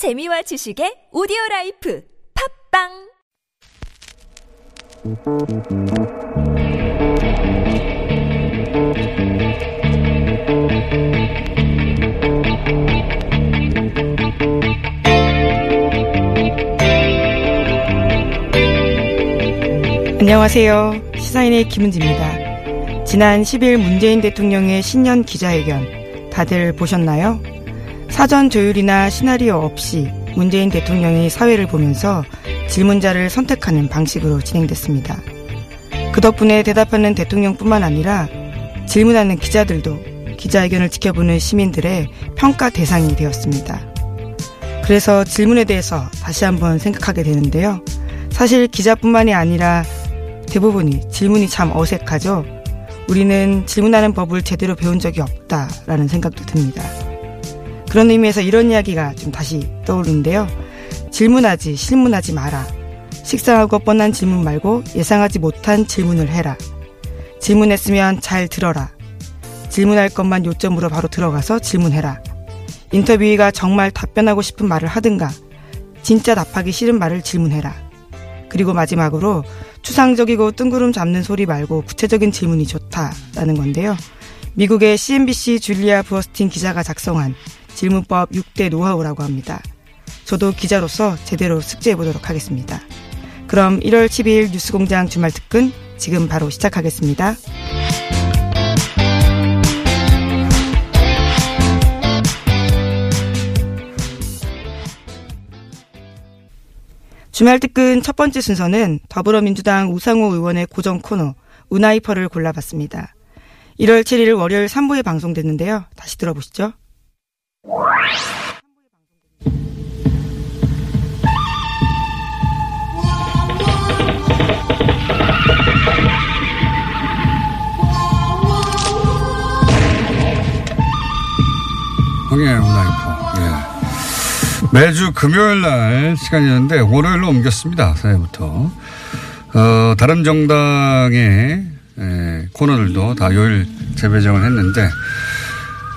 재미와 지식의 오디오 라이프 팟빵 안녕하세요. 시사인의 김은지입니다. 지난 10일 문재인 대통령의 신년 기자회견 다들 보셨나요? 사전 조율이나 시나리오 없이 문재인 대통령이 사회를 보면서 질문자를 선택하는 방식으로 진행됐습니다. 그 덕분에 대답하는 대통령뿐만 아니라 질문하는 기자들도 기자회견을 지켜보는 시민들의 평가 대상이 되었습니다. 그래서 질문에 대해서 다시 한번 생각하게 되는데요. 사실 기자뿐만이 아니라 대부분이 질문이 참 어색하죠. 우리는 질문하는 법을 제대로 배운 적이 없다라는 생각도 듭니다. 그런 의미에서 이런 이야기가 좀 다시 떠오르는데요. 질문하지, 실문하지 마라. 식상하고 뻔한 질문 말고 예상하지 못한 질문을 해라. 질문했으면 잘 들어라. 질문할 것만 요점으로 바로 들어가서 질문해라. 인터뷰가 정말 답변하고 싶은 말을 하든가, 진짜 답하기 싫은 말을 질문해라. 그리고 마지막으로 추상적이고 뜬구름 잡는 소리 말고 구체적인 질문이 좋다라는 건데요. 미국의 CNBC 줄리아 부어스틴 기자가 작성한 질문법 6대 노하우라고 합니다. 저도 기자로서 제대로 숙지해 보도록 하겠습니다. 그럼 1월 12일 뉴스공장 주말 특근 지금 바로 시작하겠습니다. 주말 특근 첫 번째 순서는 더불어민주당 우상호 의원의 고정 코너 우나이퍼를 골라봤습니다. 1월 7일 월요일 3부에 방송됐는데요. 다시 들어보시죠. 황해 우나이퍼. 예. 매주 금요일 날 시간이었는데 월요일로 옮겼습니다. 새해부터. 어, 다른 정당의 예, 코너들도 다 요일 재배정을 했는데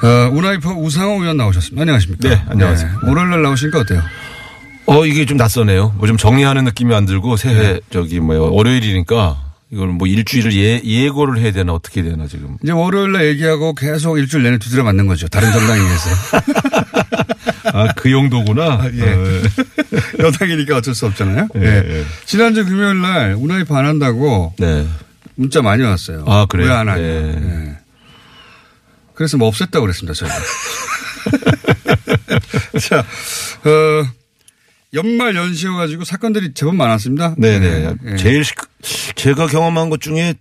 어, 우나이퍼 우상호 의원 나오셨습니다. 안녕하십니까? 네, 안녕하세요. 예, 월요일 날 나오시니까 어때요? 어, 이게 좀 낯서네요. 뭐 좀 정리하는 느낌이 안 들고 새해 저기 뭐요 월요일이니까 이걸 뭐 일주일을 예, 예고를 해야 되나 어떻게 해야 되나 지금. 이제 월요일 날 얘기하고 계속 일주일 내내 두드려 맞는 거죠. 다른 정당에 의해서. 아, 그 용도구나. 예. 어, 여당이니까 어쩔 수 없잖아요. 예, 예. 예. 지난주 금요일 날 우나이퍼 안 한다고 네. 문자 많이 왔어요. 아, 그래요? 왜 안 하냐. 예. 예. 그래서 뭐 없앴다고 그랬습니다, 저희가. 자, 어, 연말 연시여 가지고 사건들이 제법 많았습니다. 네네. 예. 제일 시- 제가 경험한 것 중에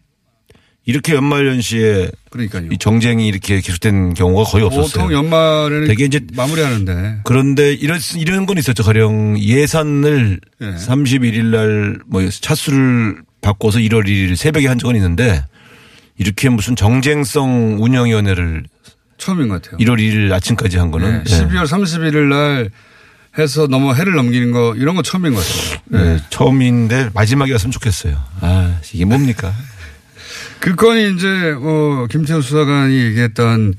이렇게 연말 연시에 그러니까요. 이 정쟁이 이렇게 계속된 경우가 거의 없었어요. 보통 연말에는 되게 이제 마무리하는데 그런데 이런 이런 건 있었죠. 가령 예산을 예. 31일 날 뭐 차수를 바꿔서 1월 1일 새벽에 한 적은 있는데 이렇게 무슨 정쟁성 운영위원회를 처음인 것 같아요. 1월 1일 아침까지 한 거는 예. 12월 31일 날 해서 너무 해를 넘기는 거 이런 거 처음인 것 같아요. 네, 처음인데 마지막이었으면 좋겠어요. 아 이게 뭡니까? 그 건이 이제 어 김태우 수사관이 얘기했던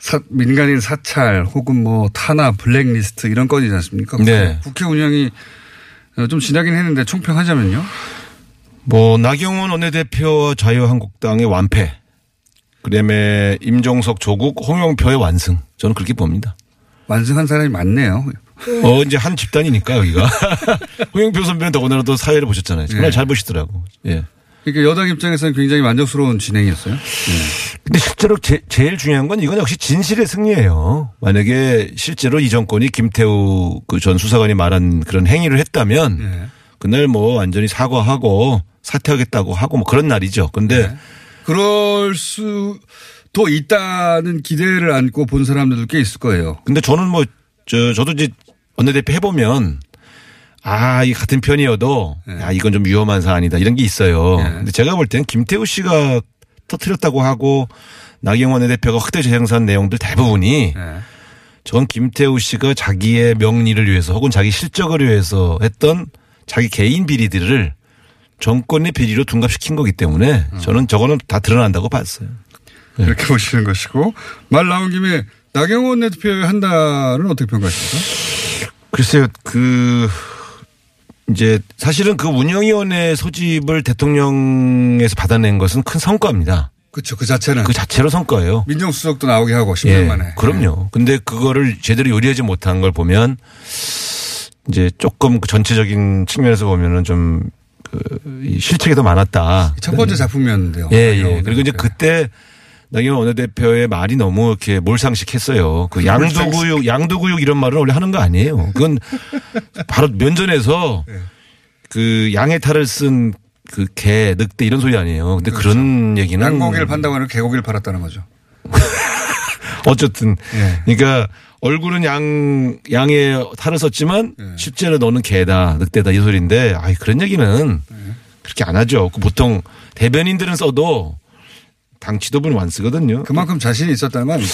사- 민간인 사찰 혹은 뭐 탄압 블랙리스트 이런 건이지 않습니까? 네. 국회 운영이 어, 좀 지나긴 했는데 총평하자면요. 뭐 나경원 원내대표와 자유한국당의 완패, 그다음에 임종석 조국 홍영표의 완승. 저는 그렇게 봅니다. 완승한 사람이 많네요. 어, 이제 한 집단이니까, 여기가. 홍영표 선배는 더군다나 또 사회를 보셨잖아요. 정말 예. 잘 보시더라고. 예. 그러니까 여당 입장에서는 굉장히 만족스러운 진행이었어요. 네. 근데 실제로 제, 제일 중요한 건 이건 역시 진실의 승리예요. 만약에 실제로 이 정권이 김태우 그 전 수사관이 말한 그런 행위를 했다면 네. 그날 뭐 완전히 사과하고 사퇴하겠다고 하고 뭐 그런 날이죠. 근데 그럴 수도 있다는 기대를 안고 본 사람들도 꽤 있을 거예요. 근데 저는 뭐 저 저도 이제 원내대표 해보면 아, 이 같은 편이어도 야, 이건 좀 위험한 사안이다 이런 게 있어요. 네. 근데 제가 볼 때는 김태우 씨가 터트렸다고 하고 나경원 원내대표가 확대 재생산 내용들 대부분이 네. 전 김태우 씨가 자기의 명리를 위해서 혹은 자기 실적을 위해서 했던 자기 개인 비리들을 정권의 비리로 둔갑시킨 거기 때문에 저는 저거는 다 드러난다고 봤어요. 그렇게 보시는 것이고 말 나온 김에 나경원 대표의 한 달은 어떻게 평가하십니까? 글쎄요, 그, 이제 사실은 그 운영위원회 소집을 대통령에서 받아낸 것은 큰 성과입니다. 그렇죠. 그 자체는 그 자체로 성과예요. 민정수석도 나오게 하고 10년 예, 만에. 그럼요. 근데 그거를 제대로 요리하지 못한 걸 보면 이제 조금 그 전체적인 측면에서 보면은 좀 그, 이 실책이 더 많았다. 첫 번째 작품이었는데요. 예, 예. 그리고 이제 게. 그때 나경원 원내대표의 말이 너무 이렇게 몰상식했어요. 그 양도구육, 양도구육 이런 말은 원래 하는 거 아니에요. 그건 바로 면전에서 예. 그 양의 탈을 쓴 그 개, 늑대 이런 소리 아니에요. 근데 그런 얘기는 양고기를 판다고 하는 개고기를 팔았다는 거죠. 어쨌든 예. 그러니까 얼굴은 양 양의 탈을 썼지만 예. 실제로 너는 개다 늑대다 이 소리인데 아이 그런 얘기는 예. 그렇게 안 하죠. 그 보통 대변인들은 써도 당 지도부는 안 쓰거든요. 그만큼 자신이 있었다는 말이죠.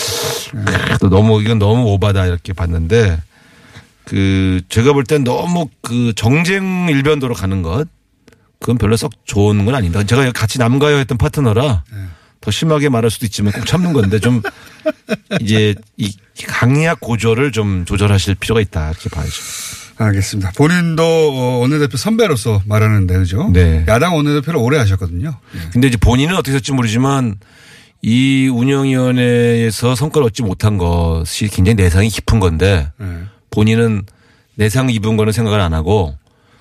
또 너무 이건 너무 오바다 이렇게 봤는데 그 제가 볼 땐 너무 그 정쟁 일변도로 가는 것 그건 별로 썩 좋은 건 아닙니다. 제가 같이 남가요 했던 파트너라 더 심하게 말할 수도 있지만 꼭 참는 건데 좀 이제 이 강약 고조를 좀 조절하실 필요가 있다 이렇게 봐야죠. 알겠습니다. 본인도 어, 원내대표 선배로서 말하는데 그죠? 네. 야당 원내대표를 오래 하셨거든요. 예. 근데 이제 본인은 어떻게 했을지 모르지만 이 운영위원회에서 성과를 얻지 못한 것이 굉장히 내상이 깊은 건데 예. 본인은 내상 입은 거는 생각을 안 하고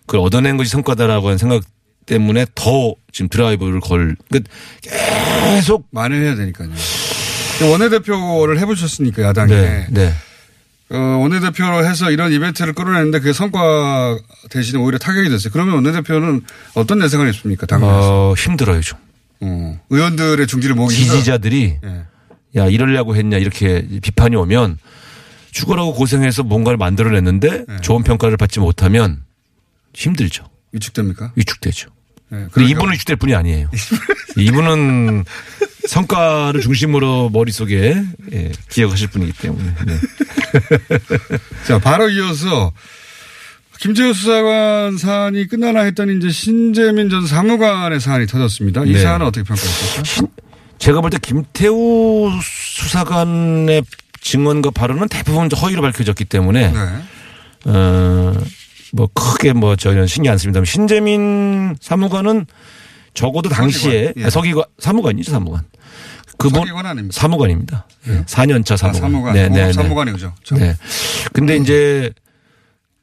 그걸 얻어낸 것이 성과다라고 하는 생각 때문에 더 지금 드라이브를 걸, 그러니까 계속 만회해야 되니까요. 원내대표를 해보셨으니까 야당에 네, 네. 어, 원내대표로 해서 이런 이벤트를 끌어냈는데 그게 성과 대신에 오히려 타격이 됐어요. 그러면 원내대표는 어떤 내상을 했습니까? 당내에서. 어, 힘들어요, 좀. 어, 의원들의 중지를 모으기. 지지자들이 예. 야, 이러려고 했냐 이렇게 비판이 오면 죽으라고 고생해서 뭔가를 만들어냈는데 네. 좋은 평가를 받지 못하면 힘들죠. 위축됩니까? 위축되죠. 예. 근데 그러니까 이분은 위축될 뿐이 아니에요. 이분은 성과를 중심으로 머릿속에 예, 기억하실 분이기 때문에. 네. 자, 바로 이어서 김재호 수사관 사안이 끝나나 했더니 이제 신재민 전 사무관의 사안이 터졌습니다. 이 네. 사안은 어떻게 평가하십니까? 제가 볼 때 김태우 수사관의 증언과 발언은 대부분 허위로 밝혀졌기 때문에 네. 어, 뭐 크게 뭐 저는 신경 안 씁니다만 신재민 사무관은 적어도 당시에 서기관, 예. 아, 서기관 사무관이죠 사무관. 그분? 사무관입니다. 4년차 아, 사무관. 사무관. 네, 네, 네. 사무관이 그죠. 네. 근데 이제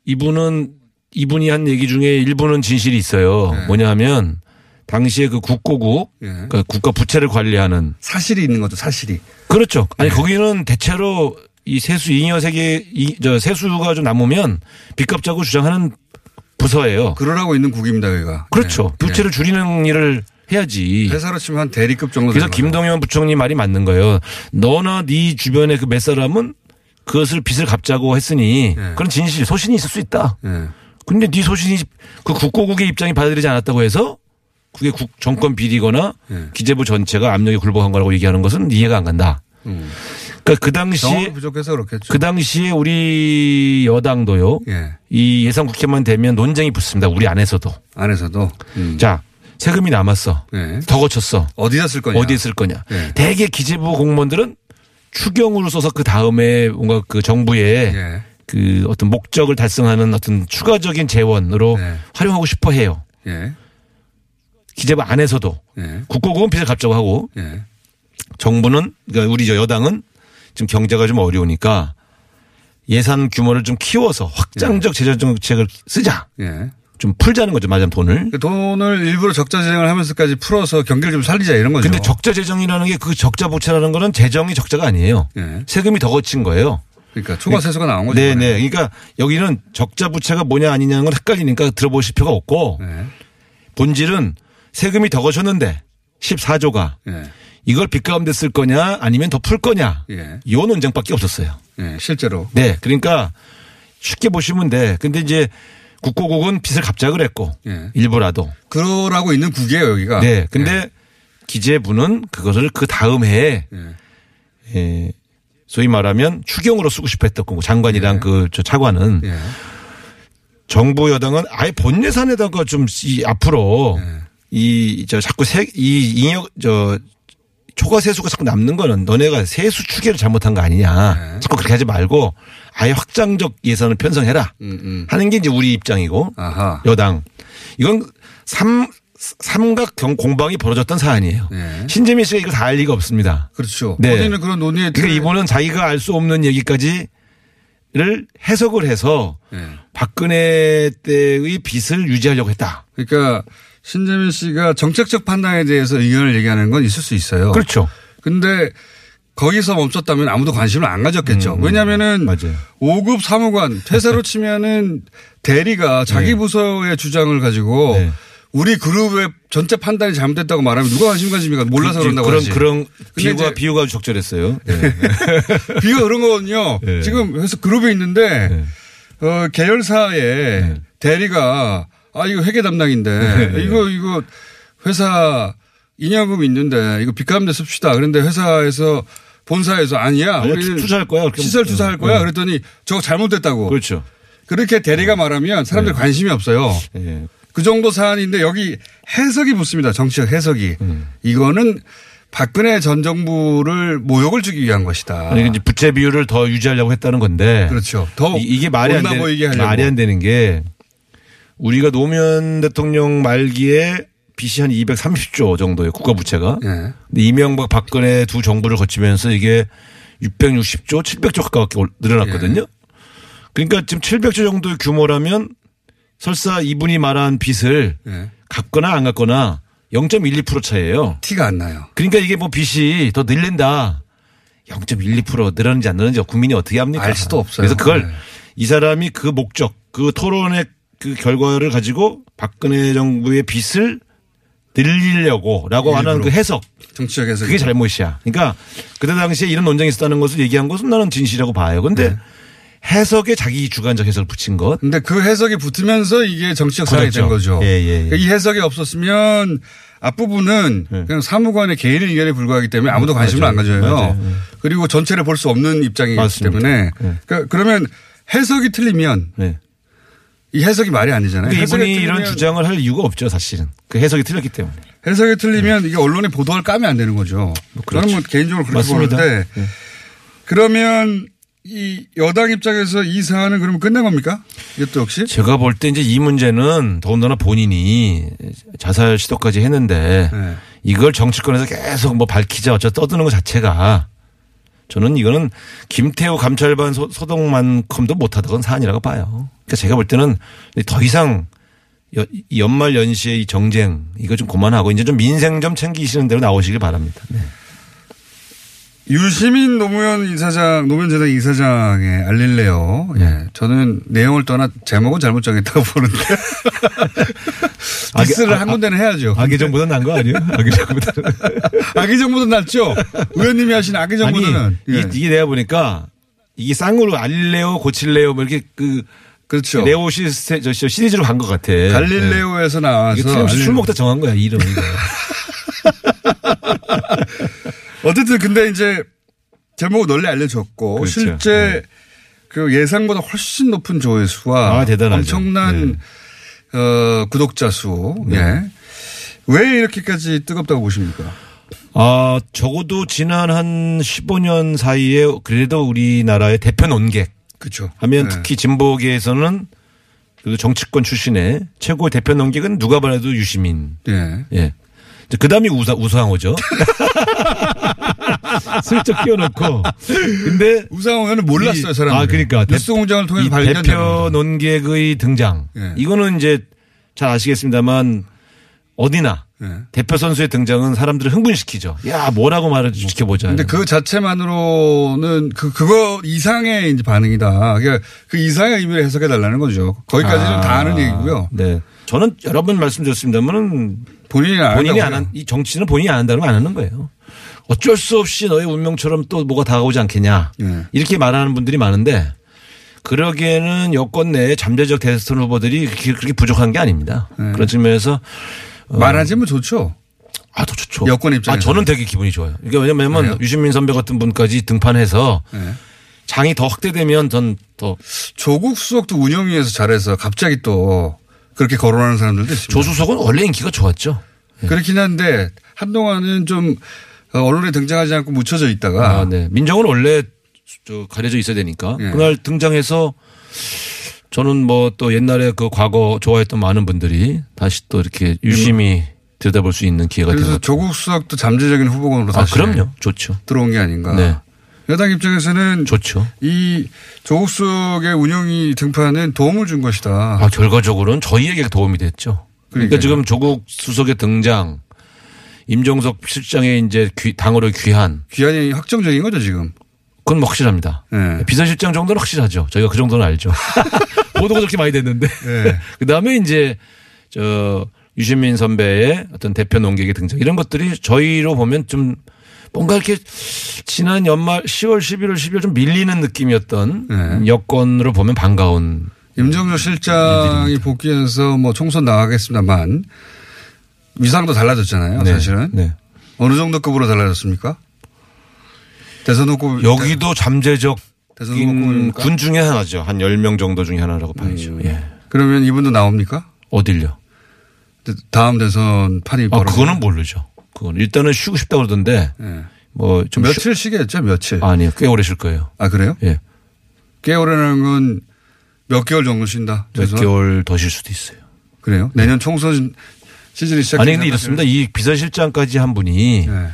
이분은 이분이 한 얘기 중에 일부는 진실이 있어요. 네. 뭐냐 하면 당시에 그 국고국 예. 그러니까 국가 부채를 관리하는 사실이 있는 것도 사실이. 그렇죠. 네. 아니 거기는 대체로 이 세수 잉여 세계 이, 저 세수가 좀 남으면 빚 갚자고 주장하는 부서예요. 그러라고 있는 국입니다, 여기가. 그렇죠. 네. 부채를 줄이는 일을 해야지. 네. 회사로 치면 한 대리급 정도. 그래서. 김동연 부총리 말이 맞는 거예요. 너나 네 주변의 그 몇 사람은 그것을 빚을 갚자고 했으니 네. 그런 진실 소신이 있을 수 있다. 예. 근데 네 소신이 그 국고국의 입장이 받아들이지 않았다고 해서 그게 국 정권 비리거나 네. 기재부 전체가 압력에 굴복한 거라고 얘기하는 것은 이해가 안 간다. 음. 그러니까 그 당시에 경험이 부족해서 그렇겠죠. 그 당시에 우리 여당도요. 예. 이 예산 국회만 되면 논쟁이 붙습니다. 우리 안에서도. 안에서도. 음. 자, 세금이 남았어. 예. 더 거쳤어. 어디다 쓸 거냐. 어디에 쓸 거냐. 예. 대개 기재부 공무원들은 추경으로 써서 그 다음에 뭔가 그 정부의 예. 그 어떤 목적을 달성하는 어떤 추가적인 재원으로 네. 활용하고 싶어 해요. 예. 기재부 안에서도 예. 국고국은 빚을 갚자고 하고 예. 정부는 그러니까 우리 저 여당은 지금 경제가 좀 어려우니까 예산 규모를 좀 키워서 확장적 재정 정책을 쓰자. 예. 좀 풀자는 거죠. 맞으면 돈을. 그 돈을 일부러 적자 재정을 하면서까지 풀어서 경기를 좀 살리자 이런 거죠. 근데 적자 재정이라는 게 그 적자 부채라는 거는 재정이 적자가 아니에요. 예. 세금이 더 거친 거예요. 그러니까 초과 세수가 나온 거죠. 네네. 이번에. 그러니까 여기는 적자 부채가 뭐냐 아니냐는 건 헷갈리니까 들어보실 필요가 없고 네. 본질은 세금이 더 거쳤는데 14조가 예. 이걸 빚 가운데 쓸 거냐 아니면 더 풀 거냐 예. 이 논쟁밖에 없었어요. 예. 실제로. 네. 그러니까 쉽게 보시면 돼. 근데 이제 국고국은 빚을 갚자 그랬고 예. 일부라도. 그러라고 있는 국이에요 여기가. 네. 근데 기재부는 그것을 그 다음 해에 예. 예, 소위 말하면 추경으로 쓰고 싶어 했던 거고 장관이랑 그 저 차관은 예. 정부 여당은 아예 본 예산에다가 좀 이 앞으로 예. 이저 자꾸 세이 잉여 저 초과 세수가 자꾸 남는 거는 너네가 세수 추계를 잘못한 거 아니냐. 네. 자꾸 그렇게 하지 말고 아예 확장적 예산을 편성해라 음, 음. 하는 게 이제 우리 입장이고 아하. 여당 이건 삼 삼각 경 공방이 벌어졌던 사안이에요. 네. 신재민 씨가 이걸 다알 리가 없습니다. 그렇죠. 네. 본인은 그런 논의에 그러니까 이번은 자기가 알 수 없는 얘기까지 를 해석을 해서 네. 박근혜 때의 빚을 유지하려고 했다. 그러니까 신재민 씨가 정책적 판단에 대해서 의견을 얘기하는 건 있을 수 있어요. 그렇죠. 근데 거기서 멈췄다면 아무도 관심을 안 가졌겠죠. 왜냐면은 음, 맞아요. 5급 사무관 퇴사로 치면은 대리가 자기 부서의 주장을 가지고 네. 우리 그룹의 전체 판단이 잘못됐다고 말하면 누가 관심 가집니까? 몰라서 그- 그런다고 그런 하지. 그런 비유가 비유가 아주 적절했어요. 네. 비가 그런 거거든요. 네. 지금 회사 그룹에 있는데 네. 어, 계열사에 대리가 아 이거 회계 담당인데 네. 이거 이거 회사 인여금 있는데 이거 빚감대 씁시다. 그런데 회사에서 본사에서 아니야. 아니야, 우리는 투자할 거야. 시설 뭐- 투자할 거야. 네. 그랬더니 저거 잘못됐다고. 그렇죠. 그렇게 대리가 말하면 사람들 이 관심이 없어요. 예. 그 정도 사안인데 여기 해석이 붙습니다. 정치적 해석이. 음. 이거는 박근혜 전 정부를 모욕을 주기 위한 것이다. 아니 부채 비율을 더 유지하려고 했다는 건데. 그렇죠. 더 이- 이게 말이 안 하려고. 말이 안 되는 게 우리가 노무현 대통령 말기에 빚이 한 230조 정도의 국가 부채가. 예. 근데 이명박 박근혜 두 정부를 거치면서 이게 660조, 700조 가깝게 올- 늘어났거든요. 예. 그러니까 지금 700조 정도의 규모라면 설사 이분이 말한 빚을 예. 갚거나 안 갚거나 0.12% 차이예요. 티가 안 나요. 그러니까 이게 뭐 빚이 더 늘린다. 0.12% 늘었는지 안 늘었는지 국민이 어떻게 합니까? 알 수도 없어요. 그래서 그걸 네. 이 사람이 그 목적, 그 토론의 그 결과를 가지고 박근혜 정부의 빚을 늘리려고 라고 하는. 그 해석. 정치적 해석. 그게 잘못이야. 그러니까 그때 당시에 이런 논쟁이 있었다는 것을 얘기한 것은 나는 진실이라고 봐요. 근데 네. 해석에 자기 주관적 해석을 붙인 것. 근데 그 해석이 붙으면서 이게 정치적 사안이 된. 거죠. 예, 예, 예. 이 해석이 없었으면 앞부분은 예. 그냥 사무관의 개인의 의견에 불과하기 때문에 아무도 관심을 안 맞아요. 가져요. 맞아요. 예. 그리고 전체를 볼 수 없는 입장이기 맞습니다. 때문에 예. 그러니까 그러면 해석이 틀리면 네. 이 해석이 말이 안 되잖아요. 근데 해석이 이런 주장을 할 이유가 없죠, 사실은. 그 해석이 틀렸기 때문에. 해석이 틀리면 이게 언론에 보도할 까면 안 되는 거죠. 저는 뭐 개인적으로 그렇게 맞습니다. 보는데 예. 그러면 이 여당 입장에서 이 사안은 그러면 끝난 겁니까? 이것도 역시 제가 볼 때 이제 이 문제는 더군다나 본인이 자살 시도까지 했는데 네. 이걸 정치권에서 계속 뭐 밝히자 어쩌 떠드는 것 자체가 저는 이거는 김태우 감찰반 소, 소동만큼도 못하던 사안이라고 봐요. 그러니까 제가 볼 때는 더 이상 여- 이 연말 연시의 이 정쟁 이거 좀 그만하고 이제 좀 민생 좀 챙기시는 대로 나오시길 바랍니다. 네. 유시민 노무현 이사장, 노무현 재단 이사장의 알릴레오. 예. 저는 내용을 떠나 제목은 잘못 정했다고 보는데. 디스를 아- 한 군데는 해야죠. 악의 정보다 난 거 아니에요? 악의 정보다. 악의 정보도 낫죠? 의원님이 하신 정보는. 아니 예. 이, 이게 내가 보니까 이게 쌍으로 알릴레오 고칠레오 뭐 이렇게 그 그렇죠. 네오 시스테 저 시리즈로 간 것 같아. 네. 갈릴레오에서 나와서. 이게 틀림없이 술. 먹다 정한 거야 이름. 어쨌든 근데 이제 제목은 널리 알려졌고 그렇죠. 실제 그 예상보다 훨씬 높은 조회수와 아. 엄청난 어, 구독자 수. 네. 예. 왜 이렇게까지 뜨겁다고 보십니까? 아 적어도 지난 한 15년 사이에 그래도 우리나라의 대표 논객 그렇죠. 하면 네. 특히 진보계에서는 그 정치권 출신의 최고 대표 논객은 누가 봐도 유시민. 예. 예. 그 다음이 우사, 우상호죠. 슬쩍 끼워놓고. 근데 우상호 의원은 몰랐어요, 이- 사람들. 아, 그러니까. 뉴스 공장을 통해서 이 발견된 대표. 논객의 등장. 예. 이거는 이제 잘 아시겠습니다만 어디나 예. 대표 선수의 등장은 사람들을 흥분시키죠. 야, 뭐라고 말을 지켜보자. 근데 그 자체만으로는 그, 그거 이상의 이제 반응이다. 그러니까 그 이상의 의미를 해석해 달라는 거죠. 거기까지는 아, 다 아는 얘기고요. 네. 저는 여러 번 말씀드렸습니다만은 본인이 안 본인이 안 한. 이 정치는 본인이 안 한다는 건안 하는 거예요. 어쩔 수 없이 너의 운명처럼 또 뭐가 다가오지 않겠냐. 예. 이렇게 말하는 분들이 많은데 그러기에는 여권 내에 잠재적 대선 후보들이 그렇게, 부족한 게 아닙니다. 네. 그런 측면에서 말하자면 좋죠. 아, 더 좋죠. 여권 입장에서. 아, 저는 되게 기분이 좋아요. 이게 왜냐면 그래요? 유시민 선배 같은 분까지 등판해서 예. 장이 더 확대되면 전 더 조국 수석도 운영위에서 잘해서 갑자기 또 그렇게 거론하는 사람들도 있습니다. 조 수석은 원래 인기가 좋았죠. 그렇긴 한데 한동안은 좀 어, 언론에 등장하지 않고 묻혀져 있다가 아, 네. 민정은 원래 저 가려져 있어야 되니까 예. 그날 등장해서 저는 뭐 또 옛날에 그 과거 좋아했던 많은 분들이 다시 또 이렇게 유심히 들여다볼 수 있는 기회가 그래서 된것 조국 수석도 잠재적인 후보군으로 아, 다시 그럼요. 좋죠. 들어온 게 아닌가. 네. 여당 입장에서는 좋죠. 이 조국 수석의 운영이 등판은 도움을 준 것이다. 아, 결과적으로는 저희에게 도움이 됐죠. 그러니까 그러니까요. 지금 조국 수석의 등장, 임종석 실장의 이제 귀, 당으로 귀한, 귀환이 확정적인 거죠 지금. 그건 뭐 확실합니다. 네. 비서실장 정도는 확실하죠. 저희가 그 정도는 알죠. 보도가 그렇게 많이 됐는데. 네. 그 다음에 이제 저 유시민 선배의 어떤 대표 농객의 등장 이런 것들이 저희로 보면 좀 뭔가 이렇게 지난 연말 10월, 11월, 12월 좀 밀리는 느낌이었던 네. 여건으로 보면 반가운 임정조 실장이 복귀해서 뭐 총선 나가겠습니다만 위상도 달라졌잖아요. 네. 사실은 네. 어느 정도 급으로 달라졌습니까? 대선 후보 여기도 잠재적? 군 중에 하나죠. 한 10명 정도 중에 하나라고 봐야죠. 음. 예. 그러면 이분도 나옵니까? 어딜요? 다음 대선 판이 아. 그거는 모르죠. 그거는 일단은 쉬고 싶다고 그러던데 네. 뭐좀 며칠 쉬겠죠, 며칠. 아니요. 꽤 오래 쉴 거예요. 아 그래요? 예. 꽤 오래라는 건 몇 개월 정도 쉰다. 몇? 개월 더 쉴 수도 있어요. 그래요? 내년 총선 시즌이 시작. 아니 근데 이렇습니다. 이 비서실장까지 한 분이 네.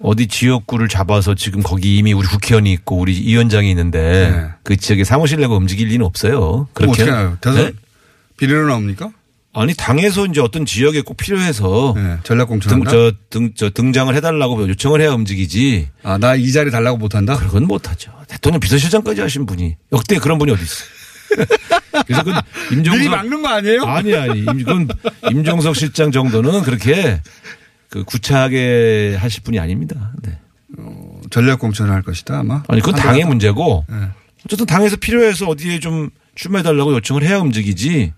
어디 지역구를 잡아서 지금 거기 이미 우리 국회의원이 있고 우리 위원장이 있는데 네. 그 지역에 사무실 내고 움직일 리는 없어요. 그렇게 어떻게 해요? 대선 네? 비례로 나옵니까? 아니 당에서 이제 어떤 지역에 꼭 필요해서 네. 전략 등, 공천한다. 저, 등, 저 등장을 해달라고 요청을 해야 움직이지. 아, 나 이 자리 달라고 못한다? 그건 못하죠. 대통령 비서실장까지 하신 분이 역대 그런 분이 어디 있어요. 그래서 그건 미리 임종석 막는 거 아니에요? 아니 아니 임- 그건 임종석 실장 정도는 그렇게 그 구차하게 하실 분이 아닙니다. 네. 전략 공천을 할 것이다, 아마. 아니 그건 당의 문제고 네. 어쨌든 당에서 필요해서 어디에 좀 출마해달라고 요청을 해야 움직이지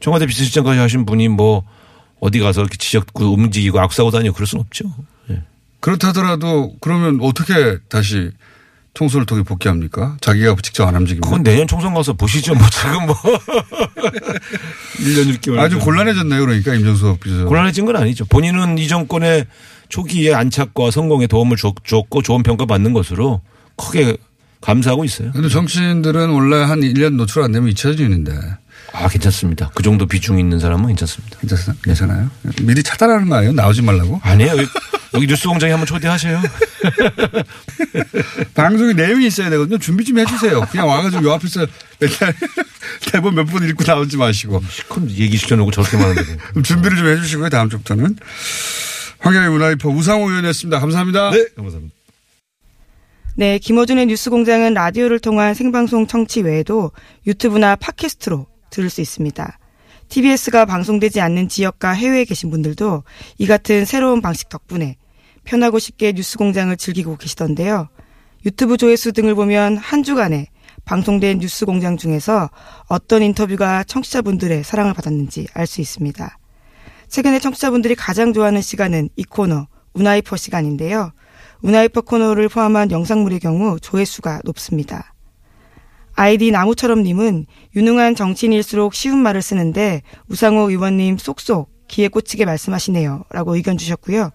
청와대 비서실장까지 하신 분이 뭐 어디 가서 이렇게 지역구 움직이고 악수하고 다니고 그럴 수는 없죠. 예. 그렇다더라도 그러면 어떻게 다시 총선을 통해 복귀합니까? 자기가 직접 안 움직이면. 그건 내년 총선 가서 보시죠. 뭐 지금 뭐 1년 6개월 아주 곤란해졌네요, 그러니까 임정수석 비서. 곤란해진 건 아니죠. 본인은 이 정권의 초기에 안착과 성공에 도움을 줬- 줬고 좋은 평가 받는 것으로 크게 감사하고 있어요. 근데 정치인들은 원래 한 1년 노출 안 되면 잊혀지는데. 아 괜찮습니다. 그 정도 비중 있는 사람은 괜찮습니다. 괜찮- 괜찮아요? 미리 차단하는 거 아니에요? 나오지 말라고? 아니에요. 여기, 여기 뉴스공장에 한번 초대하세요. 방송에 내용이 있어야 되거든요. 준비 좀 해주세요. 그냥 와가지고 요 앞에서 맨날 대본 몇 번 읽고 나오지 마시고. 그럼 얘기 시켜놓고 저렇게 말하는데. 그럼 준비를 좀 해주시고요. 다음 주부터는. 황경의 문화리퍼 우상호 의원이었습니다. 감사합니다. 네, 감사합니다. 네, 김어준의 뉴스공장은 라디오를 통한 생방송 청취 외에도 유튜브나 팟캐스트로 들을 수 있습니다. TBS가 방송되지 않는 지역과 해외에 계신 분들도 이 같은 새로운 방식 덕분에 편하고 쉽게 뉴스 공장을 즐기고 계시던데요. 유튜브 조회수 등을 보면 한 주간에 방송된 뉴스 공장 중에서 어떤 인터뷰가 청취자분들의 사랑을 받았는지 알 수 있습니다. 최근에 청취자분들이 가장 좋아하는 시간은 이 코너 우나이퍼 시간인데요. 우나이퍼 코너를 포함한 영상물의 경우 조회수가 높습니다. 아이디 나무처럼님은 유능한 정치인일수록 쉬운 말을 쓰는데 우상호 의원님 쏙쏙 귀에 꽂히게 말씀하시네요. 라고 의견 주셨고요.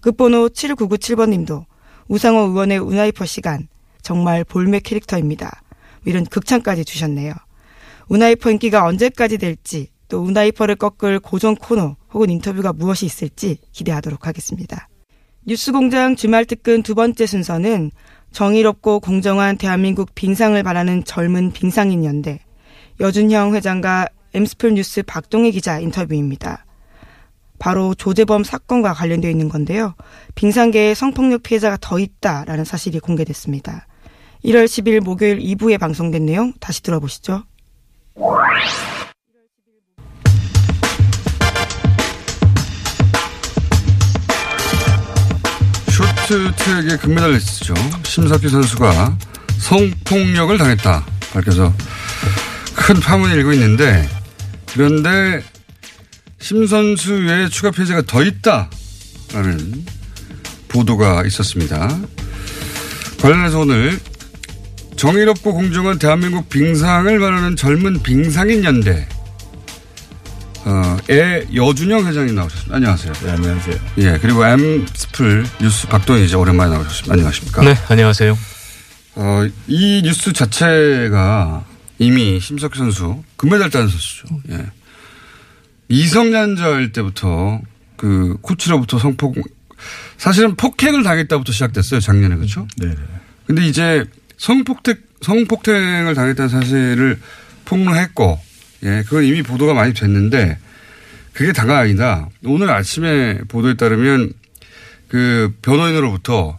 끝번호 7997번님도 우상호 의원의 우나이퍼 시간 정말 볼매 캐릭터입니다. 이런 극찬까지 주셨네요. 우나이퍼 인기가 언제까지 될지 또 우나이퍼를 꺾을 고정 코너 혹은 인터뷰가 무엇이 있을지 기대하도록 하겠습니다. 뉴스공장 주말 특근 두 번째 순서는 정의롭고 공정한 대한민국 빙상을 바라는 젊은 빙상인 연대 여준형 회장과 엠스플 뉴스 박동희 기자 인터뷰입니다. 바로 조재범 사건과 관련되어 있는 건데요. 빙상계에 성폭력 피해자가 더 있다라는 사실이 공개됐습니다. 1월 10일 목요일 2부에 방송된 내용 다시 들어보시죠. 쇼트트랙의 금메달리스트죠. 심석희 선수가 성폭력을 당했다 밝혀서 큰 파문이 일고 있는데 그런데 심 선수 외에 추가 피해자가 더 있다라는 보도가 있었습니다. 관련해서 오늘 정의롭고 공정한 대한민국 빙상을 바라는 젊은 빙상인 연대 어, 의 여준영 회장님 나오셨습니다. 안녕하세요. 네, 안녕하세요. 예, 그리고 엠스플 뉴스 박동희 이제 오랜만에 나오셨습니다. 안녕하십니까? 네, 안녕하세요. 어, 이 뉴스 자체가 이미 심석희 선수 금메달 따는 선수죠. 예. 미성년자일 때부터 그 코치로부터 성폭 사실은 폭행을 당했다부터 시작됐어요 작년에 그렇죠. 네. 근데 이제 성폭행 성폭행을 당했다는 사실을 폭로했고 예 그건 이미 보도가 많이 됐는데 그게 다가 아니다. 오늘 아침에 보도에 따르면 그 변호인으로부터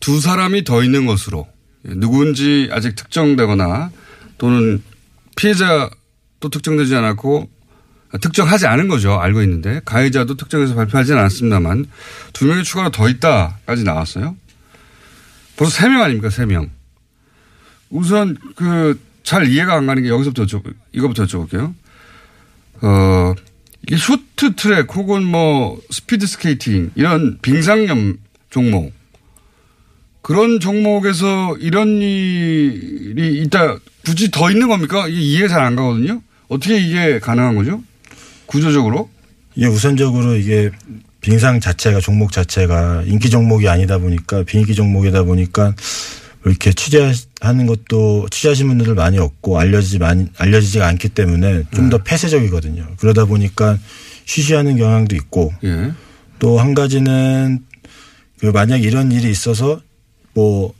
두 사람이 더 있는 것으로 예, 누군지 아직 특정되거나 또는 피해자도 특정되지 않았고 특정하지 않은 거죠. 알고 있는데 가해자도 특정해서 발표하지는 않았습니다만 두 명이 추가로 더 있다까지 나왔어요. 벌써 세 명 아닙니까? 세 명. 우선 그 잘 이해가 안 가는 게 여기서부터 여쭤, 이거부터 여쭤볼게요. 어, 이게 쇼트 트랙 혹은 뭐 스피드 스케이팅 이런 빙상염 종목 그런 종목에서 이런 일이 있다 굳이 더 있는 겁니까? 이게 이해 잘 안 가거든요. 어떻게 이게 가능한 거죠? 구조적으로? 이게 우선적으로 이게 빙상 자체가 종목 자체가 인기 종목이 아니다 보니까 비인기 종목이다 보니까 이렇게 취재하는 것도 취재하신 분들 많이 없고 알려지지 많이 알려지지가 않기 때문에 좀더 폐쇄적이거든요. 그러다 보니까 쉬쉬하는 경향도 있고 예. 또한 가지는 그 만약 이런 일이 있어서 뭐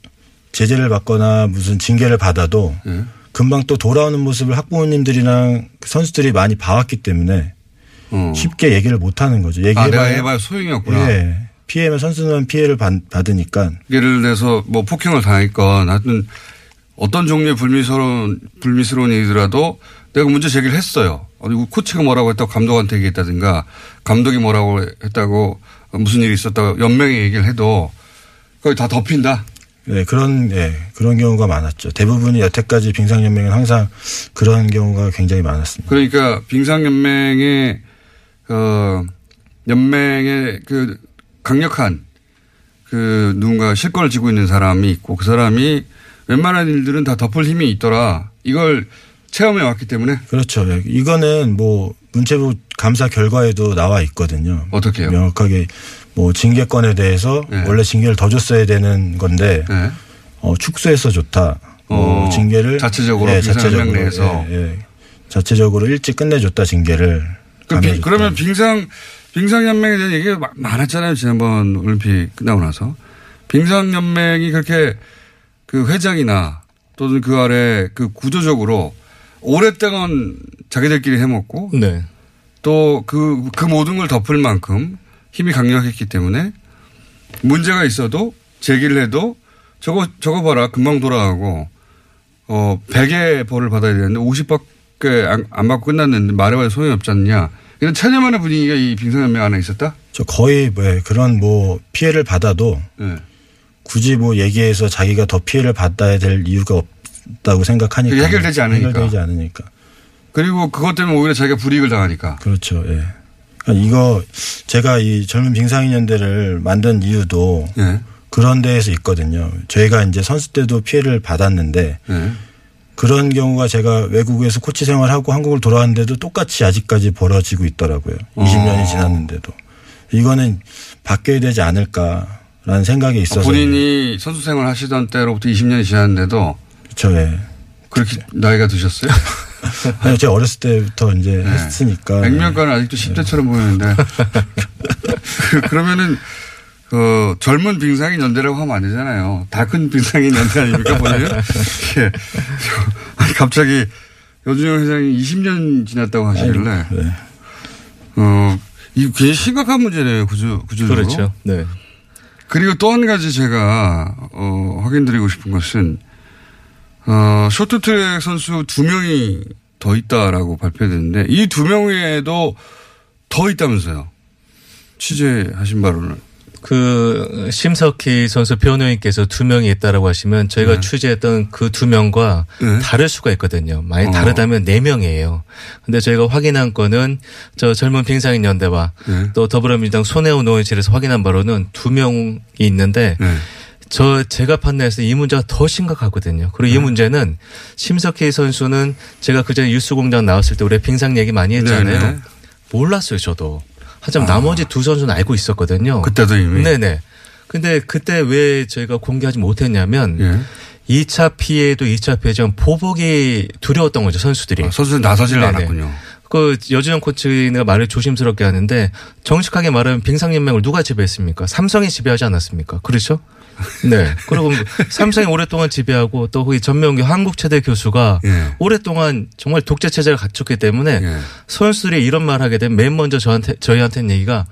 제재를 받거나 무슨 징계를 받아도 예. 금방 또 돌아오는 모습을 학부모님들이랑 선수들이 많이 봐왔기 때문에 어. 쉽게 얘기를 못 하는 거죠. 아, 얘기해봐야 해봐야 소용이 없구나. 예. 피해면 선수는 피해를 받, 받으니까 예를 들어서 뭐 폭행을 당했건 하여튼 어떤 종류의 불미스러운, 불미스러운 일이더라도 내가 문제 제기를 했어요. 그리고 코치가 뭐라고 했다고 감독한테 얘기했다든가 감독이 뭐라고 했다고 무슨 일이 있었다고 연맹에 얘기를 해도 거의 다 덮인다. 네, 그런 예, 그런 경우가 많았죠. 대부분이 여태까지 빙상연맹은 항상 그런 경우가 굉장히 많았습니다. 그러니까 빙상연맹의 어 연맹의 그 강력한 그 누군가 실권을 쥐고 있는 사람이 있고 그 사람이 웬만한 일들은 다 덮을 힘이 있더라. 이걸 체험해 왔기 때문에 그렇죠. 예, 이거는 뭐 문체부 감사 결과에도 나와 있거든요. 어떻게 해요? 명확하게 뭐 징계권에 대해서 네. 원래 징계를 더 줬어야 되는 건데 네. 어, 축소해서 좋다. 뭐 어, 징계를 자체적으로 예, 빙상연맹 자체적으로. 예, 예. 자체적으로 일찍 끝내줬다 징계를. 그. 비- 그러면 빙상 빙상연맹에 대한 얘기가 마- 많았잖아요 지난번 올림픽 끝나고 나서 빙상연맹이 그렇게 그 회장이나 또는 그 아래 그 구조적으로 오랫동안 자기들끼리 해먹고 네. 또그 그 모든 걸 덮을 만큼 힘이 강력했기 때문에 문제가 있어도 제기를 해도 저거 저거 봐라 금방 돌아가고 어 100의 벌을 받아야 되는데 50밖에 안, 안 받고 끝났는데 말해봐야 소용이 없지 않냐 이런 천연만의 분위기가 이 빙상연맹 안에 있었다. 저 거의 뭐 예, 그런 뭐 피해를 받아도 예. 굳이 뭐 얘기해서 자기가 더 피해를 받아야 될 이유가 없다고 생각하니까 그게 해결되지 않으니까. 해결되지 않으니까 그리고 그것 때문에 오히려 자기가 불이익을 당하니까. 그렇죠. 예. 그러니까 이거 제가 이 젊은 빙상인연대를 만든 이유도 예. 그런 데에서 있거든요. 저희가 이제 선수 때도 피해를 받았는데 예. 그런 경우가 제가 외국에서 코치 생활하고 한국을 돌아왔는데도 똑같이 아직까지 벌어지고 있더라고요. 어. 20년이 지났는데도. 이거는 바뀌어야 되지 않을까라는 생각이 있어서. 본인이 선수 생활 하시던 때로부터 20년이 지났는데도 그렇죠. 예. 그렇게 나이가 드셨어요? 아니, 제가 어렸을 때부터 이제 했으니까. 백년간은 아직도 10대처럼 보이는데. 그- 그러면은, 그, 젊은 빙상인 연대라고 하면 안 되잖아요. 다 큰 빙상인 연대 아닙니까, 보면? 예. 아니, 갑자기 여준영 회장이 20년 지났다고 하시길래. 네. 어, 이 굉장히 심각한 문제네요, 구조, 구조적으로. 그렇죠. 네. 그리고 또 한 가지 제가, 어, 확인드리고 싶은 것은, 어, 쇼트트랙 선수 두 명이 더 있다라고 발표됐는데, 이 두 명 외에도 더 있다면서요. 취재하신 바로는. 그 심석희 선수 변호인께서 두 명이 있다라고 하시면 저희가 네. 취재했던 그 두 명과 네. 다를 수가 있거든요. 많이 어. 다르다면 네 명이에요. 근데 저희가 확인한 거는 저 젊은 빙상인 연대와 네. 또 더불어민주당 손혜원 의원실에서 확인한 바로는 두 명이 있는데 네. 저 제가 판단해서 이 문제가 더 심각하거든요. 그리고 이 문제는 심석희 선수는 제가 그전에 뉴스공장 나왔을 때 우리 빙상 얘기 많이 했잖아요. 몰랐어요, 저도. 하지만 나머지 두 선수는 알고 있었거든요. 그때도 이미. 네네. 근데 그때 왜 저희가 공개하지 못했냐면 예. 2차 피해도 2차 피해지만 보복이 두려웠던 거죠 선수들이. 아, 선수들 나서질 네네. 않았군요. 그 여주영 코치가 말을 조심스럽게 하는데 정식하게 말하면 빙상연맹을 누가 지배했습니까? 삼성이 지배하지 않았습니까? 그렇죠? 네. 그리고 삼성이 오랫동안 지배하고 또 거기 전명기 한국체대 교수가 예. 오랫동안 정말 독재 체제를 갖췄기 때문에 예. 선수들이 이런 말 하게 되면 맨 먼저 저한테 저희한테는 얘기가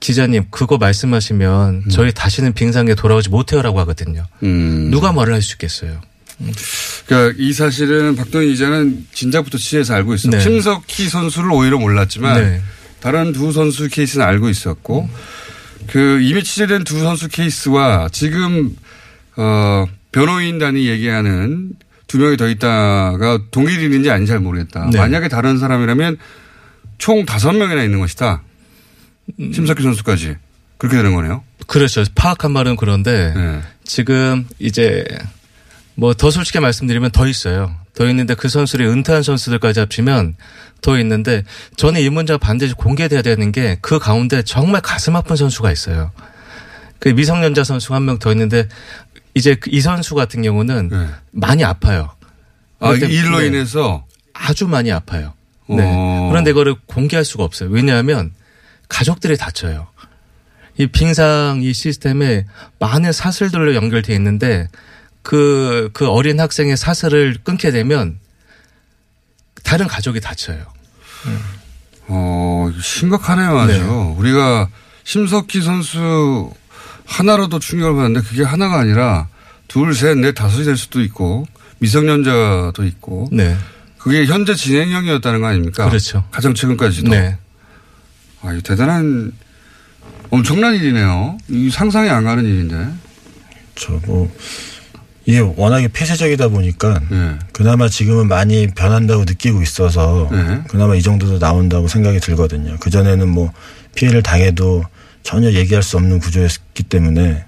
기자님 그거 말씀하시면 저희 다시는 빙상에 돌아오지 못해요라고 하거든요. 음. 누가 말을 할 수 있겠어요? 그러니까 이 사실은 박동희 기자는 진작부터 취재해서 알고 있어. 네. 심석희 선수를 오히려 몰랐지만 네. 다른 두 선수 케이스는 알고 있었고 그 이미 취재된 두 선수 케이스와 지금 어 변호인단이 얘기하는 두 명이 더 있다가 동일인인지 아닌지 잘 모르겠다. 네. 만약에 다른 사람이라면 총 다섯 명이나 있는 것이다. 음. 심석희 선수까지 그렇게 되는 거네요. 그렇죠. 파악한 말은 그런데 네. 지금 이제 뭐 더 솔직히 말씀드리면 더 있어요. 더 있는데 그 선수들이 은퇴한 선수들까지 합치면 더 있는데 저는 이 문제가 반드시 공개돼야 되는 게 그 가운데 정말 가슴 아픈 선수가 있어요. 그 미성년자 선수가 한명 더 있는데 이제 그이 선수 같은 경우는 네. 많이 아파요. 아, 이 일로 네. 인해서 아주 많이 아파요. 네. 어. 그런데 이거를 공개할 수가 없어요. 왜냐하면 가족들이 다쳐요. 이 빙상 이 시스템에 많은 사슬들로 연결돼 있는데 그, 그 어린 학생의 사슬을 끊게 되면 다른 가족이 다쳐요. 어, 심각하네요, 아주. 네. 우리가 심석희 선수 하나로도 충격을 받는데 그게 하나가 아니라 둘, 셋, 넷, 다섯이 될 수도 있고 미성년자도 있고 네. 그게 현재 진행형이었다는 거 아닙니까? 그렇죠. 가장 최근까지도. 네. 아, 이 대단한 엄청난 일이네요. 이 상상이 안 가는 일인데. 저뭐 이게 워낙에 폐쇄적이다 보니까 예. 그나마 지금은 많이 변한다고 느끼고 있어서 네. 그나마 이 정도도 나온다고 생각이 들거든요. 그 전에는 뭐 피해를 당해도 전혀 얘기할 수 없는 구조였기 때문에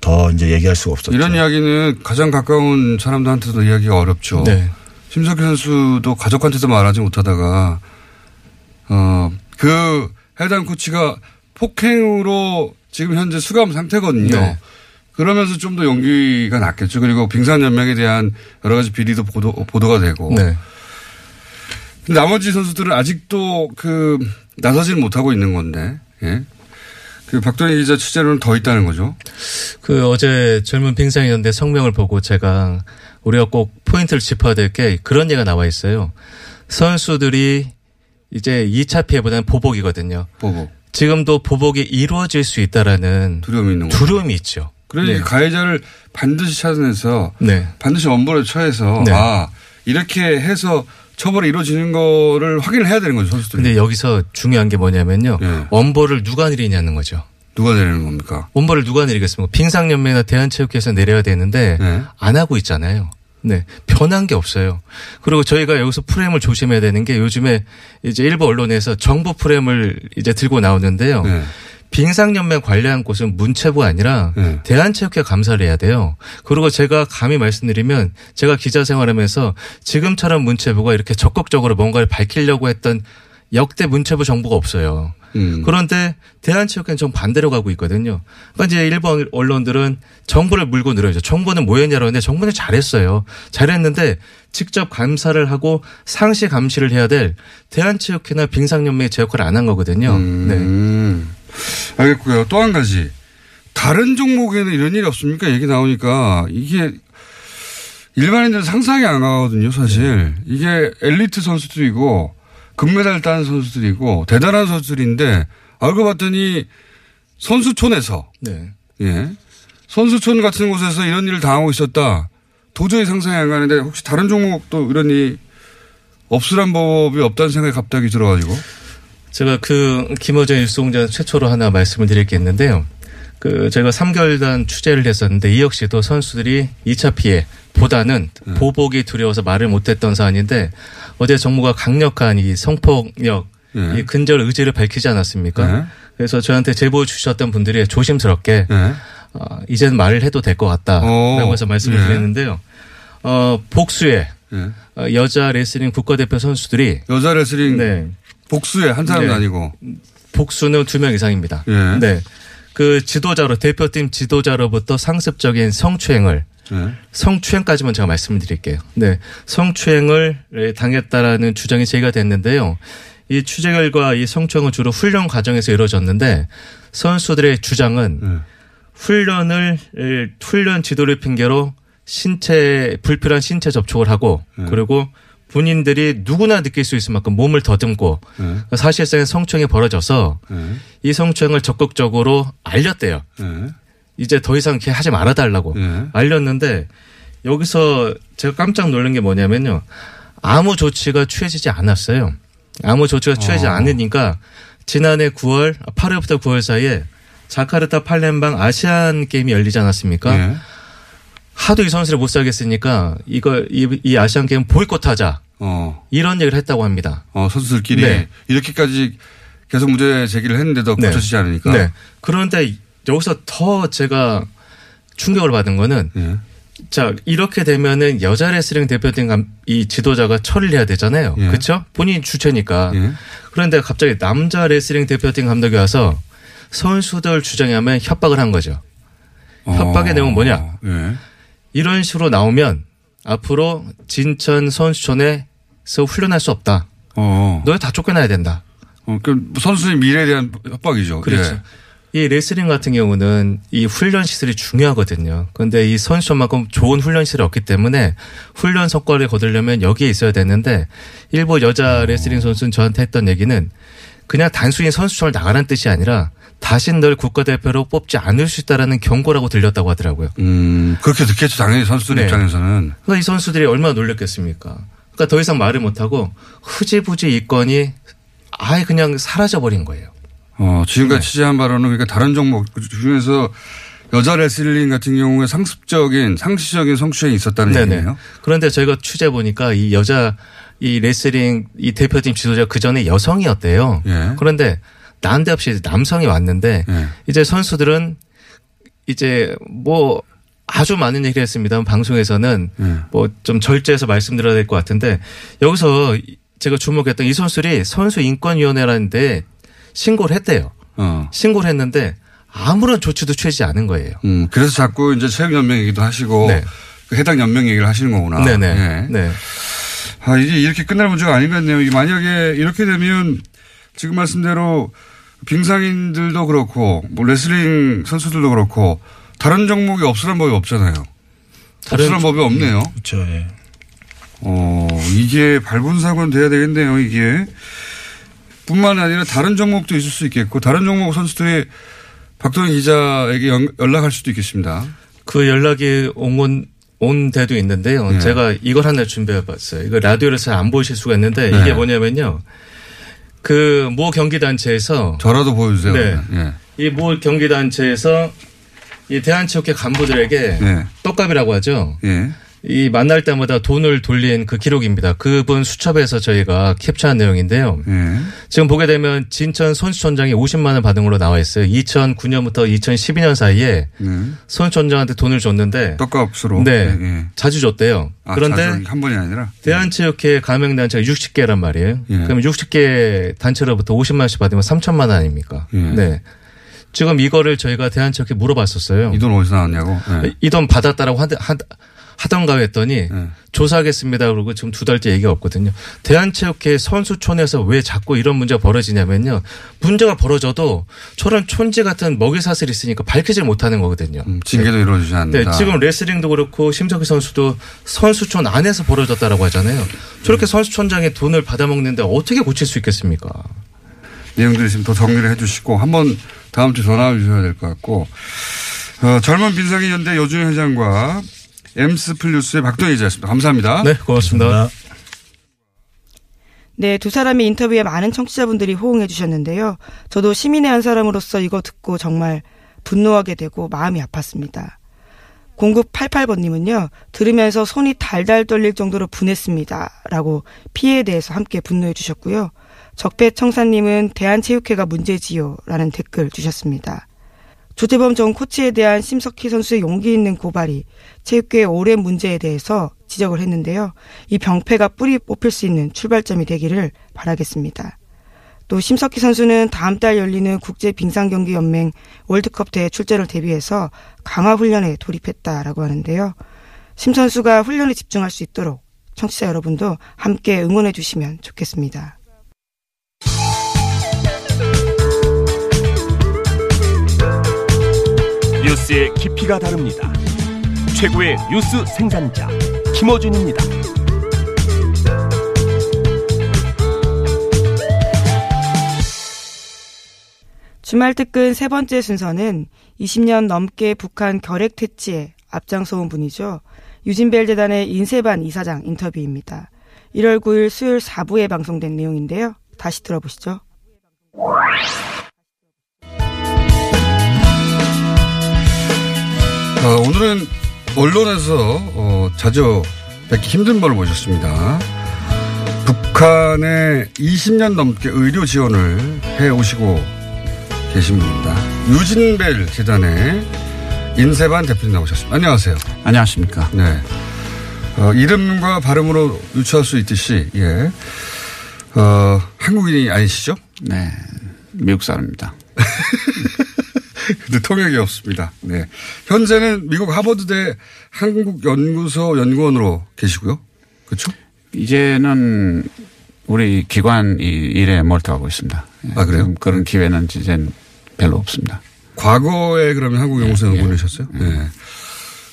더 이제 얘기할 수가 없었죠. 이런 이야기는 가장 가까운 사람들한테도 이야기가 어렵죠. 네. 심석희 선수도 가족한테도 말하지 못하다가 어 그 해당 코치가 폭행으로 지금 현재 수감 상태거든요. 네. 그러면서 좀 더 용기가 났겠죠. 그리고 빙상연맹에 대한 여러 가지 비리도 보도, 보도가 되고. 네. 근데 나머지 선수들은 아직도 그 나서질 못하고 있는 건데. 예. 그 박동희 기자 취재로는 더 있다는 거죠. 그 어제 젊은 빙상연대 성명을 보고 제가 우리가 꼭 포인트를 짚어야 될 게 그런 얘기가 나와 있어요. 선수들이 이제 2차 피해보다는 보복이거든요. 보고 지금도 보복이 이루어질 수 있다라는 두려움이 있는 거죠. 두려움이 있죠. 그러니 네. 가해자를 반드시 찾아내서 네. 반드시 원본에 처해서 네. 아 이렇게 해서 처벌이 이루어지는 거를 확인을 해야 되는 거죠 선수들이. 근데 여기서 중요한 게 뭐냐면요. 네. 원보를 누가 내리냐는 거죠. 누가 내리는 겁니까? 원보를 누가 내리겠습니까? 빙상연맹이나 대한체육회에서 내려야 되는데 네. 안 하고 있잖아요. 네. 변한 게 없어요. 그리고 저희가 여기서 프레임을 조심해야 되는 게 요즘에 이제 일부 언론에서 정부 프레임을 이제 들고 나오는데요. 네. 빙상연맹 관리한 곳은 문체부가 아니라 네. 대한체육회 감사를 해야 돼요. 그리고 제가 감히 말씀드리면 제가 기자 생활하면서 지금처럼 문체부가 이렇게 적극적으로 뭔가를 밝히려고 했던 역대 문체부 정부가 없어요. 음. 그런데 대한체육회는 좀 반대로 가고 있거든요. 그러니까 이제 일본 언론들은 정부를 물고 늘어야죠. 정부는 뭐 했냐고 하는데 정부는 잘했어요. 잘했는데 직접 감사를 하고 상시 감시를 해야 될 대한체육회나 빙상연맹이 제 역할을 안 한 거거든요. 네. 음. 알겠고요. 또 한 가지. 다른 종목에는 이런 일이 없습니까? 얘기 나오니까 이게 일반인들은 상상이 안 가거든요, 사실. 이게 엘리트 선수들이고 금메달 딴 선수들이고 대단한 선수들인데 알고 봤더니 선수촌에서 네. 예. 선수촌 같은 곳에서 이런 일을 당하고 있었다. 도저히 상상이 안 가는데 혹시 다른 종목도 이런 일이 없으란 법이 없다는 생각이 갑자기 들어가지고. 제가 그 김어준 뉴스공장 최초로 하나 말씀을 드릴 게 있는데요. 그 제가 3개월간 취재를 했었는데 이 역시도 선수들이 2차 피해 보다는 네. 보복이 두려워서 말을 못했던 사안인데 어제 정부가 강력한 이 성폭력 네. 이 근절 의지를 밝히지 않았습니까? 네. 그래서 저한테 제보 주셨던 분들이 조심스럽게 예. 어, 이제는 말을 해도 될 것 같다라고 오, 해서 말씀을 예. 드렸는데요. 어, 복수의 예. 어, 여자 레슬링 국가대표 선수들이 여자 레슬링 네. 복수에 한 사람도 네. 아니고. 복수는 두 명 이상입니다. 예. 네. 그 지도자로 대표팀 지도자로부터 상습적인 성추행을 네. 성추행까지만 제가 말씀을 드릴게요. 네. 성추행을 당했다라는 주장이 제기가 됐는데요. 이 취재 결과 이 성추행은 주로 훈련 과정에서 이루어졌는데 선수들의 주장은 네. 훈련을 에, 훈련 지도를 핑계로 신체 불필요한 신체 접촉을 하고 그리고 본인들이 누구나 느낄 수 있을 만큼 몸을 더듬고 네. 사실상의 성추행이 벌어져서 네. 이 성추행을 적극적으로 알렸대요. 네. 이제 더 이상 이렇게 하지 말아달라고 네. 알렸는데 여기서 제가 깜짝 놀란 게 뭐냐면요. 아무 조치가 취해지지 않았어요. 아무 조치가 취하지 어. 않으니까 지난해 9월, 8월부터 9월 사이에 자카르타 팔렘방 아시안 게임이 열리지 않았습니까? 네. 하도 이 선수를 못 살겠으니까 이거 이, 이 아시안 게임 보이콧하자 어, 이런 얘기를 했다고 합니다. 어, 선수들끼리 네. 이렇게까지 계속 문제 제기를 했는데도 네. 고쳐지지 않으니까. 네. 그런데 여기서 더 제가 충격을 받은 거는 예. 자 이렇게 되면은 여자 레슬링 대표팀 감- 이 지도자가 처리를 해야 되잖아요. 예. 그렇죠? 본인 주체니까. 예. 그런데 갑자기 남자 레슬링 대표팀 감독이 와서 선수들 주장에 하면 협박을 한 거죠. 협박의 어, 내용은 뭐냐? 예. 이런 식으로 나오면 앞으로 진천 선수촌에서 훈련할 수 없다. 어. 너희 다 쫓겨나야 된다. 어, 그 선수의 미래에 대한 협박이죠. 그렇죠. 예. 이 레슬링 같은 경우는 이 훈련 시설이 중요하거든요. 그런데 이 선수촌만큼 좋은 훈련 시설이 없기 때문에 훈련 성과를 거두려면 여기에 있어야 되는데 일부 여자 레슬링 선수는 저한테 했던 얘기는 그냥 단순히 선수촌을 나가라는 뜻이 아니라 다신 널 국가대표로 뽑지 않을 수 있다라는 경고라고 들렸다고 하더라고요. 음, 그렇게 듣겠죠. 당연히 선수들 네. 입장에서는. 그러니까 이 선수들이 얼마나 놀랬겠습니까? 그러니까 더 이상 말을 못하고 흐지부지 이 건이 아예 그냥 사라져버린 거예요. 어, 지금까지 네. 취재한 바로는 그러니까 다른 종목 그 중에서 여자 레슬링 같은 경우에 상습적인 상시적인 성추행이 있었다는 얘기네요. 그런데 저희가 취재 보니까 이 여자 이 레슬링 이 대표팀 지도자 그 전에 여성이었대요. 예. 그런데 난데없이 남성이 왔는데 예. 이제 선수들은 이제 뭐 아주 많은 얘기를 했습니다. 방송에서는 예. 뭐좀 절제해서 말씀드려야 될 것 같은데 여기서 제가 주목했던 이 선수들이 선수 인권위원회라는 데 신고를 했대요. 어. 신고를 했는데 아무런 조치도 취하지 않은 거예요. 음, 그래서 자꾸 이제 체육연맹 얘기도 하시고 네. 그 해당 연맹 얘기를 하시는 거구나. 네네. 예. 네. 아, 이게 이렇게 끝날 문제가. 이게 만약에 이렇게 되면 지금 말씀대로 빙상인들도 그렇고 뭐 레슬링 선수들도 그렇고 다른 종목이 없으란 법이 없잖아요. 다른 없으란 법이 없네요. 그렇죠. 예. 어, 이게 발본 사고는 돼야 되겠네요, 이게. 뿐만 아니라 다른 종목도 있을 수 있겠고, 다른 종목 선수들이 박동희 기자에게 연, 연락할 수도 있겠습니다. 그 연락이 온, 온 데도 있는데요. 네. 제가 이걸 하나 준비해 봤어요. 이거 라디오를 잘안 보실 수가 있는데 네. 이게 뭐냐면요. 그 모 경기단체에서 저라도 보여주세요. 네. 그러면. 이모 경기단체에서 이 대한체육회 간부들에게 예. 떡값이라고 하죠. 예. 예. 이 만날 때마다 돈을 돌린 그 기록입니다. 그분 수첩에서 저희가 캡처한 내용인데요. 예. 지금 보게 되면 진천 선수촌장이 50만 원 받은 걸로 나와 있어요. 2009년부터 2012년 사이에 예. 선수촌장한테 돈을 줬는데 떡값으로. 네. 예. 예. 자주 줬대요. 아, 그런데 자주 한 번이 아니라. 대한체육회 가맹단체가 60개란 말이에요. 예. 그럼 60개 단체로부터 50만 원씩 받으면 3천만 원 아닙니까? 예. 네. 지금 이거를 저희가 대한체육회 물어봤었어요. 이 돈 어디서 나왔냐고. 예. 이돈 받았다라고 하, 하, 하던가 했더니 예. 조사하겠습니다. 그러고 지금 두 달째 얘기가 없거든요. 대한체육회 선수촌에서 왜 자꾸 이런 문제가 벌어지냐면요. 문제가 벌어져도 저런 촌지 같은 먹이 사슬이 있으니까 밝히질 못하는 거거든요. 음, 징계도 이루어지지 않는다. 네, 지금 레슬링도 그렇고 심석희 선수도 선수촌 안에서 벌어졌다라고 하잖아요. 저렇게 선수촌장에 돈을 받아먹는데 어떻게 고칠 수 있겠습니까? 내용들 있으면 더 정리를 해 주시고 한번 다음 주 전화 주셔야 될 것 같고 어, 젊은 빈상인 연대 여준현 회장과 엠스플 뉴스의 박동희 기자였습니다. 감사합니다. 네, 고맙습니다. 나 네, 두 사람의 인터뷰에 많은 청취자분들이 호응해 주셨는데요. 저도 시민의 한 사람으로서 이거 듣고 정말 분노하게 되고 마음이 아팠습니다. 0988번님은요, 들으면서 손이 달달 떨릴 정도로 분했습니다. 라고 피해에 대해서 함께 분노해 주셨고요. 적배청사님은 대한체육회가 문제지요. 라는 댓글 주셨습니다. 조재범 전 코치에 대한 심석희 선수의 용기 있는 고발이 체육계의 오랜 문제에 대해서 지적을 했는데요. 이 병폐가 뿌리 뽑힐 수 있는 출발점이 되기를 바라겠습니다. 또 심석희 선수는 다음 달 열리는 국제 빙상 경기 연맹 월드컵 대회 출전을 대비해서 강화 훈련에 돌입했다라고 하는데요. 심 선수가 훈련에 집중할 수 있도록 청취자 여러분도 함께 응원해 주시면 좋겠습니다. 뉴스의 깊이가 다릅니다. 최고의 뉴스 생산자 김어준입니다. 주말 특근 세 번째 순서는 20년 넘게 북한 결핵 퇴치에 앞장서온 분이죠. 유진벨 재단의 인세반 이사장 인터뷰입니다. 1월 9일 수요일 4부에 방송된 내용인데요. 다시 들어보시죠. 어, 오늘은 언론에서 어, 자주 뵙기 힘든 분을 모셨습니다. 북한에 20년 넘게 의료 지원을 해 오시고 계신 분입니다. 유진벨 재단의 인세반 대표님 나오셨습니다. 안녕하세요. 안녕하십니까. 네. 어, 이름과 발음으로 유추할 수 있듯이, 예. 어, 한국인이 아니시죠? 네. 미국 사람입니다. 근데 통역이 없습니다. 네. 현재는 미국 하버드대 한국연구소 연구원으로 계시고요. 그렇죠? 이제는 우리 기관 이 일에 몰두하고 있습니다. 아, 그래요? 그런 기회는 이제 별로 없습니다. 과거에 그러면 한국연구소 예, 연구원이셨어요? 네.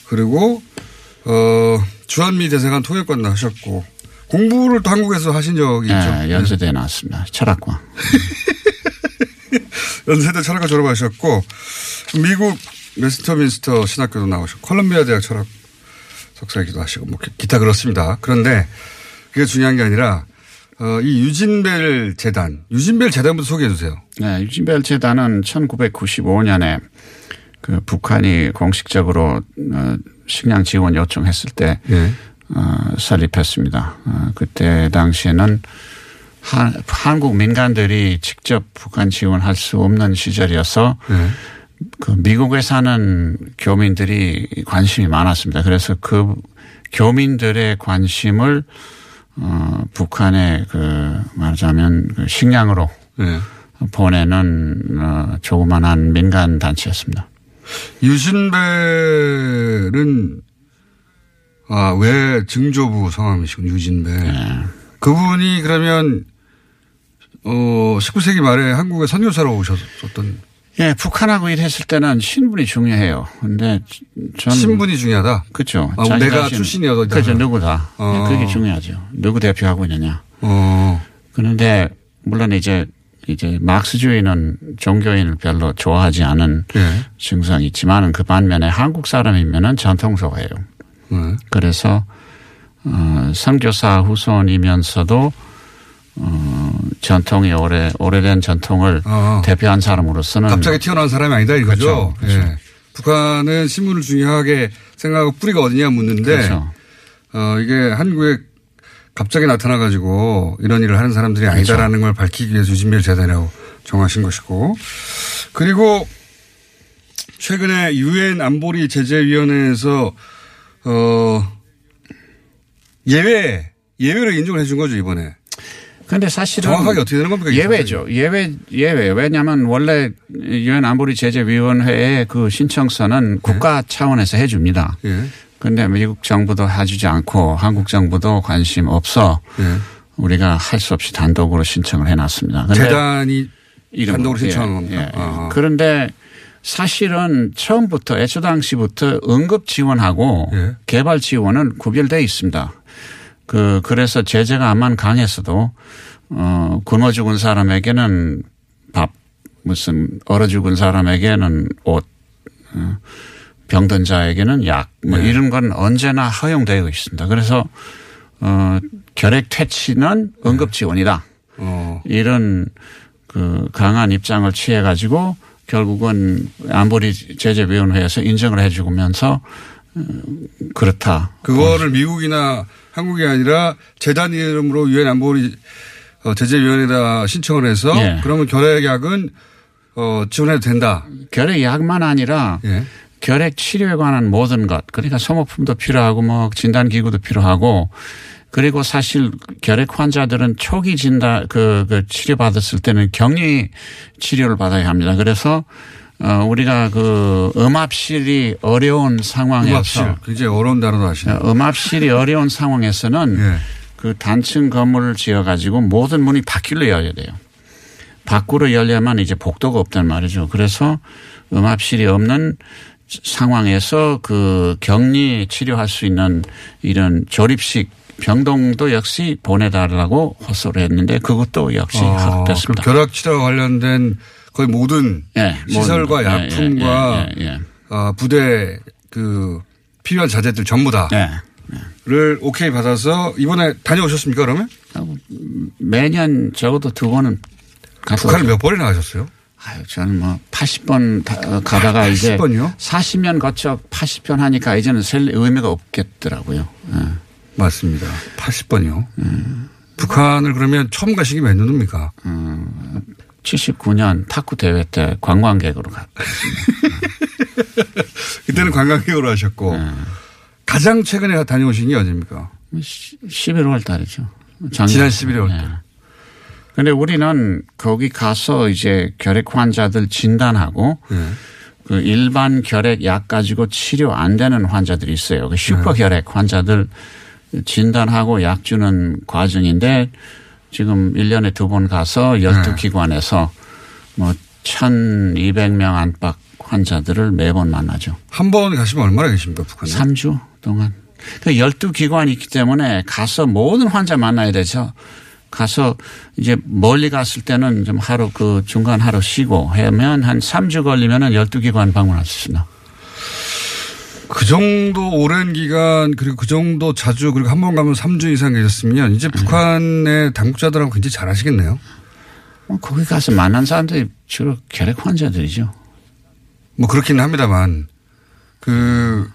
그리고, 어, 주한미 대사관 통역관도 하셨고, 공부를 또 한국에서 하신 적이 있죠? 네, 연세대에 나왔습니다. 철학과. 연세대 철학과 졸업하셨고 미국 웨스터민스터 신학교도 나오셨고 컬럼비아 대학 철학 석사이기도 하시고 뭐 기타 그렇습니다. 그런데 그게 중요한 게 아니라 어, 이 유진벨 재단 유진벨 재단부터 소개해 주세요. 네, 유진벨 재단은 1995년에 그 북한이 공식적으로 어, 식량 지원 요청했을 때 네. 어, 설립했습니다. 어, 그때 당시에는 한, 한국 민간들이 직접 북한 지원할 수 없는 시절이어서 네. 그 미국에 사는 교민들이 관심이 많았습니다. 그래서 그 교민들의 관심을 어, 북한에 그 말하자면 그 식량으로 네. 보내는 어, 조그만한 민간 단체였습니다. 유진벨은 아, 왜 증조부 성함이시군 유진벨. 네. 그분이 그러면 어 19세기 말에 한국에 선교사로 오셨었던 예, 북한하고 일했을 때는 신분이 중요해요. 근데 전 신분이 중요하다. 그렇죠. 아, 내가 출신이어도 그렇죠. 누구다. 어. 예, 그게 중요하죠. 누구 대표하고 있느냐. 어. 그런데 물론 이제 이제 막스주의는 종교인을 별로 좋아하지 않은 예. 증상이 있지만은 그 반면에 한국 사람이면은 전통소예요. 네. 그래서 어, 선교사 후손이면서도 어, 전통이 오래 오래된 전통을 어. 대표한 사람으로서는 갑자기 태어난 사람이 아니다 이거죠. 그렇죠. 그렇죠. 예. 북한은 신문을 중요하게 생각하고 뿌리가 어디냐 묻는데 그렇죠. 어, 이게 한국에 갑자기 나타나 가지고 이런 일을 하는 사람들이 그렇죠. 아니다라는 걸 밝히기 위해서 유진벨 재단이라고 정하신 것이고 그리고 최근에 유엔 안보리 제재위원회에서 어 예외 예외를 인정을 해준 거죠 이번에 근데 사실은 정확하게 어떻게 되는 겁니까? 예외죠. 예외 예외. 왜냐하면 원래 유엔 안보리 제재위원회의 그 신청서는 국가 차원에서 해줍니다. 예. 근데 미국 정부도 해주지 않고 한국 정부도 관심 없어 예. 우리가 할 수 없이 단독으로 신청을 해놨습니다. 재단이. 단독으로 신청한 예, 겁니다. 예. 아. 그런데 사실은 처음부터 애초 당시부터 응급 지원하고 예. 개발 지원은 구별되어 있습니다. 그 그래서 제재가 암만 강했어도 어 굶어 죽은 사람에게는 밥 무슨 얼어 죽은 사람에게는 옷 어, 병든 자에게는 약뭐 네. 이런 건 언제나 허용되어 있습니다. 그래서 어 결핵 퇴치는 응급 지원이다. 어. 이런 그 강한 입장을 취해 가지고 결국은 안보리 제재위원회에서 인정을 해 주면서 그렇다. 그거를 미국이나 한국이 아니라 재단 이름으로 유엔 안보리 어, 제재위원회에다 신청을 해서 예. 그러면 결핵약은 어, 지원해도 된다. 결핵약만 아니라 예. 결핵 치료에 관한 모든 것 그러니까 소모품도 필요하고 뭐 진단 기구도 필요하고 그리고 사실 결핵 환자들은 초기 진단 그, 그 치료 받았을 때는 격리 치료를 받아야 합니다. 그래서 어, 우리가 그 음압실이 어려운 상황에서 음압실. 굉장히 어려운 단어도 하시네요. 어, 음압실이 어려운 상황에서는 예. 그 단층 건물을 지어 가지고 모든 문이 밖으로 열려야 돼요. 밖으로 열려면 이제 복도가 없단 말이죠. 그래서 음압실이 없는 상황에서 그 격리 치료할 수 있는 이런 조립식 병동도 역시 보내달라고 호소를 했는데 그것도 역시 아, 합됐습니다. 그럼 결핵 치료와 관련된 거의 모든 예, 시설과 모든 거. 예, 약품과 예, 예, 예. 어, 부대 그 필요한 자재들 전부 예. 다를 오케이 받아서 이번에 다녀오셨습니까 그러면? 매년 적어도 두 번은 갔다 북한을. 몇 번이나 가셨어요? 아유, 저는 뭐 80번 가다가 이제 80번이요? 40년 거쳐 80편 하니까 이제는 셀 의미가 없겠더라고요. 예. 맞습니다. 80번이요. 북한을 그러면 처음 가시기 몇 년입니까? 79년 탁구 대회 때 관광객으로 갔다. 그때는 관광객으로 하셨고 네. 가장 최근에 다녀오신 게 언제입니까? 11월 달이죠. 지난 11월 네. 달. 근데 우리는 거기 가서 이제 결핵 환자들 진단하고 네. 그 일반 결핵 약 가지고 치료 안 되는 환자들이 있어요. 그 슈퍼 결핵 환자들 진단하고 약 주는 과정인데 지금 1년에 두 번 가서 12기관에서 뭐 1200명 안팎 환자들을 매번 만나죠. 한 번 가시면 얼마나 계십니까 북한에? 3주 동안. 그 12기관이 있기 때문에 가서 모든 환자 만나야 되죠. 가서 이제 멀리 갔을 때는 좀 하루 그 중간 하루 쉬고 하면 한 3주 걸리면은 12기관 방문할 수 있습니다. 그 정도 오랜 기간 그리고 그 정도 자주 그리고 한 번 가면 3주 이상 계셨으면 네. 이제 북한의 당국자들하고 굉장히 잘 하시겠네요. 뭐 거기 가서 만난 사람들이 주로 결핵 환자들이죠. 뭐 그렇기는 합니다만 그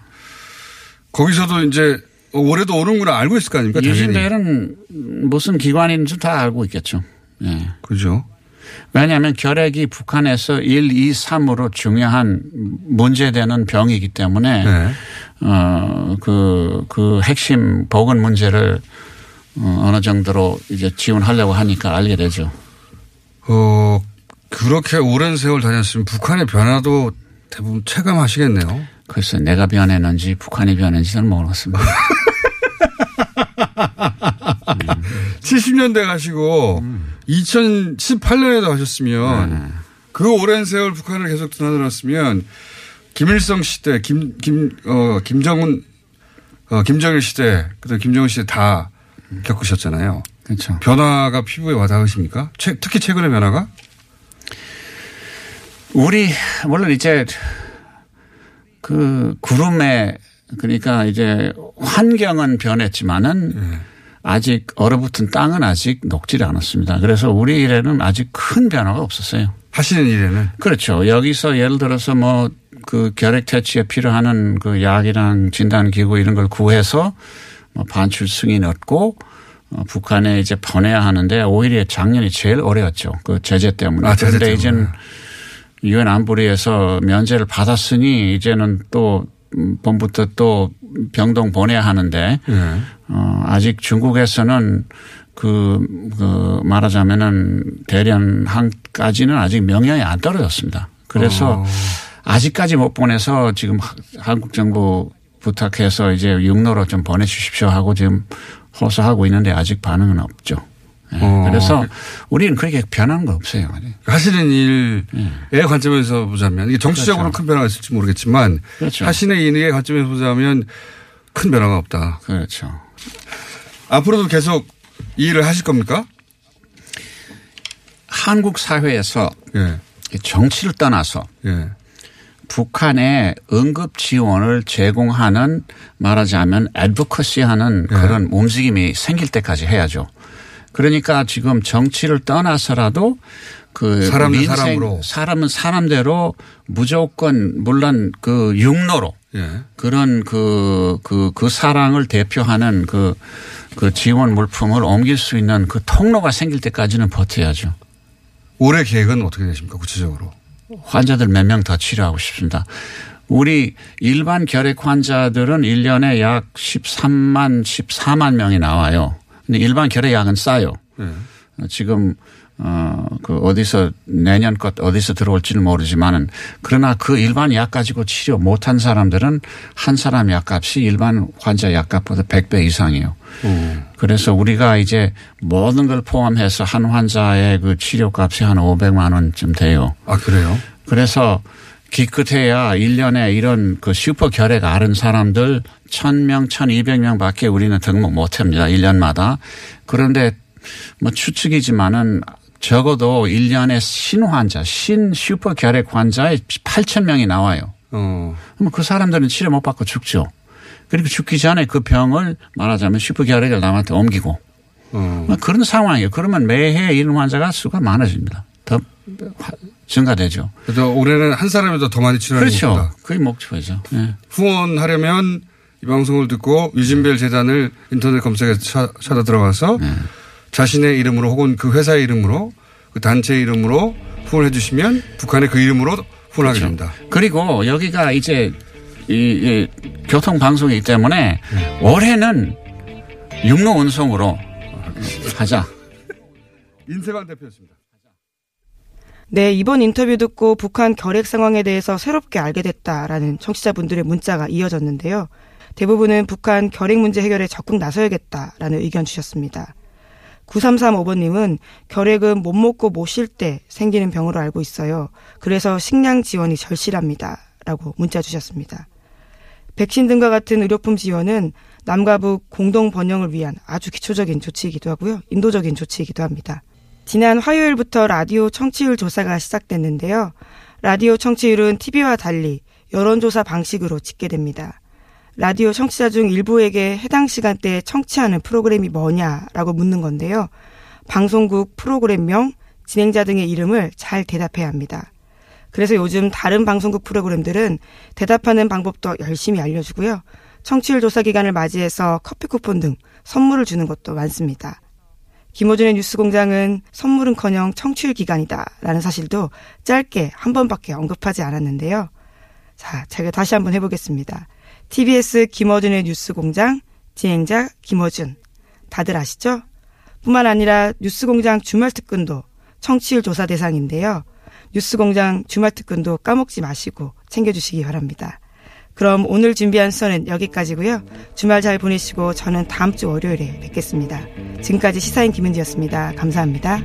거기서도 이제 올해도 오는구나 알고 있을 거 아닙니까? 유진대는 무슨 기관인지 다 알고 있겠죠. 예. 그죠. 왜냐하면 결핵이 북한에서 1, 2, 3으로 중요한 문제되는 병이기 때문에 네. 어, 그, 그 핵심 보건 문제를 어, 어느 정도로 이제 지원하려고 하니까 알게 되죠. 어, 그렇게 오랜 세월 다녔으면 북한의 변화도 대부분 체감하시겠네요. 글쎄 내가 변했는지 북한이 변했는지는 모르겠습니다. 70년대 가시고 2018년에도 가셨으면 그 오랜 세월 북한을 계속 드나들었으면 김일성 시대, 김, 김, 어, 김정은, 어, 김정일 시대, 그다음 김정은 시대 다 겪으셨잖아요. 그렇죠. 변화가 피부에 와닿으십니까? 최- 특히 최근의 변화가? 우리 물론 이제 그 구름에 그러니까 이제 환경은 변했지만은 아직 얼어붙은 땅은 아직 녹질 않았습니다. 그래서 우리 일에는 아직 큰 변화가 없었어요. 하시는 일에는. 그렇죠. 여기서 예를 들어서 뭐 그 결핵 퇴치에 필요하는 그 약이랑 진단 기구 이런 걸 구해서 뭐 반출 승인 얻고 어 북한에 이제 보내야 하는데 오히려 작년이 제일 어려웠죠. 그 제재 때문에. 아, 제재 그런데 때문에. 이제는 유엔 안보리에서 면제를 받았으니 이제는 또 음, 봄부터 또 병동 보내야 하는데 예. 어, 아직 중국에서는 그, 그 말하자면은 대련항까지는 아직 명령이 안 떨어졌습니다. 그래서 어. 아직까지 못 보내서 지금 하- 한국 정부 부탁해서 이제 육로로 좀 보내주십시오 하고 지금 호소하고 있는데 아직 반응은 없죠. 예, 어. 그래서 우리는 그렇게 변한 거 없어요. 하시는 일의 관점에서 보자면 이게 정치적으로 큰 변화가 있을지 모르겠지만 그렇죠. 하시는 일의 관점에서 보자면 큰 변화가 없다. 그렇죠. 앞으로도 계속 이 일을 하실 겁니까? 한국 사회에서 예. 정치를 떠나서 예. 북한에 응급 지원을 제공하는 말하자면 애드보커시 하는 네. 그런 움직임이 생길 때까지 해야죠. 그러니까 지금 정치를 떠나서라도 그 사람은 민생, 사람으로. 사람은 사람대로 무조건 물론 그 육로로 예. 그런 그, 그, 그 사랑을 대표하는 그, 그 지원 물품을 옮길 수 있는 그 통로가 생길 때까지는 버텨야죠. 올해 계획은 어떻게 되십니까? 구체적으로. 환자들 몇 명 더 치료하고 싶습니다. 우리 일반 결핵 환자들은 1년에 약 13만, 14만 명이 나와요. 근데 일반 결핵 약은 싸요. 예. 지금 어, 그 어디서 내년 것 어디서 들어올지는 모르지만은 그러나 그 일반 약 가지고 치료 못한 사람들은 한 사람 약값이 일반 환자 약값보다 100배 이상이에요. 그래서 우리가 이제 모든 걸 포함해서 한 환자의 그 치료값이 한 500만 원쯤 돼요. 아, 그래요? 그래서 기껏해야 1년에 이런 그 슈퍼 결핵 앓은 사람들 1000명, 1200명 밖에 우리는 등록 못 합니다. 1년마다. 그런데 뭐 추측이지만은 적어도 1년에 신환자, 신 슈퍼 결핵 환자에 8,000명이 나와요. 어. 그러면 그 사람들은 치료 못 받고 죽죠. 그리고 죽기 전에 그 병을 말하자면 슈퍼 결핵을 남한테 옮기고 어. 뭐 그런 상황이에요. 그러면 매해 이런 환자가 수가 많아집니다. 더 증가되죠. 그래서 올해는 한 사람이라도 더 많이 치료하는 그렇죠. 것보다 그게 목표죠. 예. 후원하려면 이 방송을 듣고 유진벨 재단을 인터넷 검색해서 차- 찾아 들어가서 네. 자신의 이름으로 혹은 그 회사의 이름으로 그 단체 이름으로 후원해 주시면 북한의 그 이름으로 후원하게 그렇죠. 됩니다. 그리고 여기가 이제 이, 이 교통 방송이기 때문에 올해는 육로 운송으로 하자. 인세관 대표였습니다. 네, 이번 인터뷰 듣고 북한 결핵 상황에 대해서 새롭게 알게 됐다라는 청취자분들의 문자가 이어졌는데요. 대부분은 북한 결핵 문제 해결에 적극 나서야겠다라는 의견 주셨습니다. 9335번님은 결핵은 못 먹고 못 쉴 때 생기는 병으로 알고 있어요. 그래서 식량 지원이 절실합니다. 라고 문자 주셨습니다. 백신 등과 같은 의료품 지원은 남과 북 공동 번영을 위한 아주 기초적인 조치이기도 하고요. 인도적인 조치이기도 합니다. 지난 화요일부터 라디오 청취율 조사가 시작됐는데요. 라디오 청취율은 TV와 달리 여론조사 방식으로 집계됩니다. 라디오 청취자 중 일부에게 해당 시간대에 청취하는 프로그램이 뭐냐라고 묻는 건데요. 방송국 프로그램명, 진행자 등의 이름을 잘 대답해야 합니다. 그래서 요즘 다른 방송국 프로그램들은 대답하는 방법도 열심히 알려주고요. 청취율 조사 기간을 맞이해서 커피 쿠폰 등 선물을 주는 것도 많습니다. 김호준의 뉴스공장은 선물은커녕 청취율 기간이다라는 사실도 짧게 한 번밖에 언급하지 않았는데요. 자, 제가 다시 한번 해보겠습니다. TBS 김어준의 뉴스공장 진행자 김어준 다들 아시죠? 뿐만 아니라 뉴스공장 주말 특근도 청취율 조사 대상인데요. 뉴스공장 주말 특근도 까먹지 마시고 챙겨주시기 바랍니다. 그럼 오늘 준비한 수는 여기까지고요. 주말 잘 보내시고 저는 다음 주 월요일에 뵙겠습니다. 지금까지 시사인 김은지였습니다. 감사합니다.